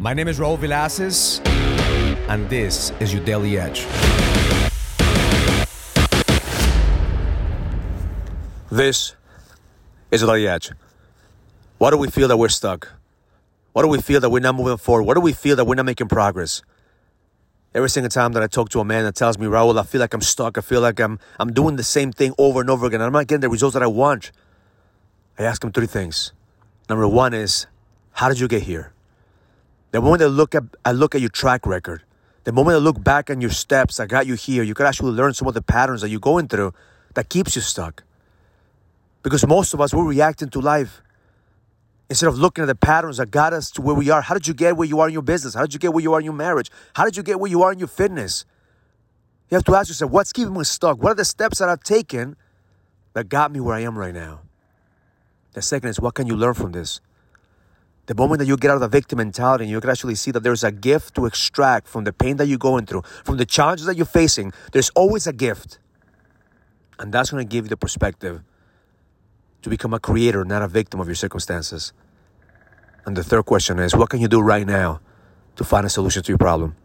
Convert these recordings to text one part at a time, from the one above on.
My name is Raul Villacis, and this is your Daily Edge. This is the edge. Why do we feel that we're stuck? Why do we feel that we're not moving forward? Why do we feel that we're not making progress? Every single time that I talk to a man that tells me, Raul, I feel like I'm stuck. I feel like I'm I'm doing the same thing over and over again. I'm not getting the results that I want. I ask him three things. Number one is, how did you get here? The moment I look at I look at your track record, the moment I look back on your steps that got you here, you could actually learn some of the patterns that you're going through that keeps you stuck. Because most of us, we're reacting to life instead of looking at the patterns that got us to where we are. How did you get where you are in your business? How did you get where you are in your marriage? How did you get where you are in your fitness? You have to ask yourself, what's keeping me stuck? What are the steps that I've taken that got me where I am right now? The second is, what can you learn from this? The moment that you get out of the victim mentality and you can actually see that there's a gift to extract from the pain that you're going through, from the challenges that you're facing, there's always a gift. And that's going to give you the perspective to become a creator, not a victim of your circumstances. And the third question is what can you do right now to find a solution to your problem?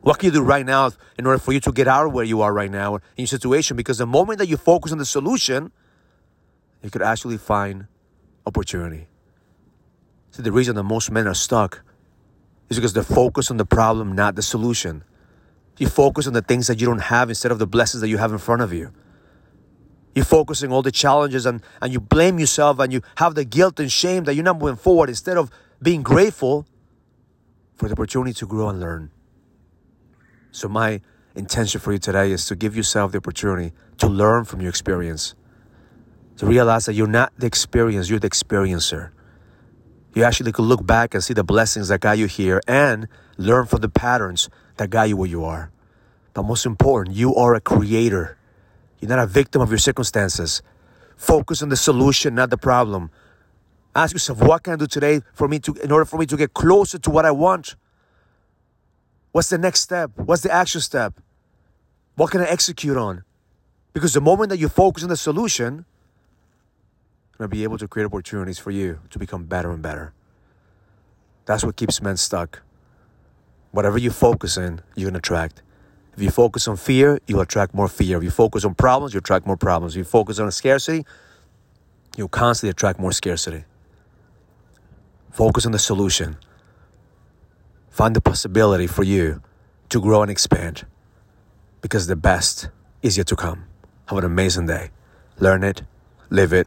What can you do right now in order for you to get out of where you are right now in your situation? Because the moment that you focus on the solution, you could actually find opportunity. So the reason that most men are stuck is because they're focused on the problem, not the solution. You focus on the things that you don't have instead of the blessings that you have in front of you. You're focusing all the challenges and, and you blame yourself and you have the guilt and shame that you're not moving forward instead of being grateful for the opportunity to grow and learn. So, my intention for you today is to give yourself the opportunity to learn from your experience, to realize that you're not the experience, you're the experiencer. You actually could look back and see the blessings that got you here and learn from the patterns that got you where you are. But most important, you are a creator. You're not a victim of your circumstances. Focus on the solution, not the problem. Ask yourself, what can I do today for me to, in order for me to get closer to what I want? What's the next step? What's the action step? What can I execute on? Because the moment that you focus on the solution, going to be able to create opportunities for you to become better and better. That's what keeps men stuck. Whatever you focus in, you're going to attract. If you focus on fear, you'll attract more fear. If you focus on problems, you attract more problems. If you focus on scarcity, you'll constantly attract more scarcity. Focus on the solution. Find the possibility for you to grow and expand because the best is yet to come. Have an amazing day. Learn it, live it,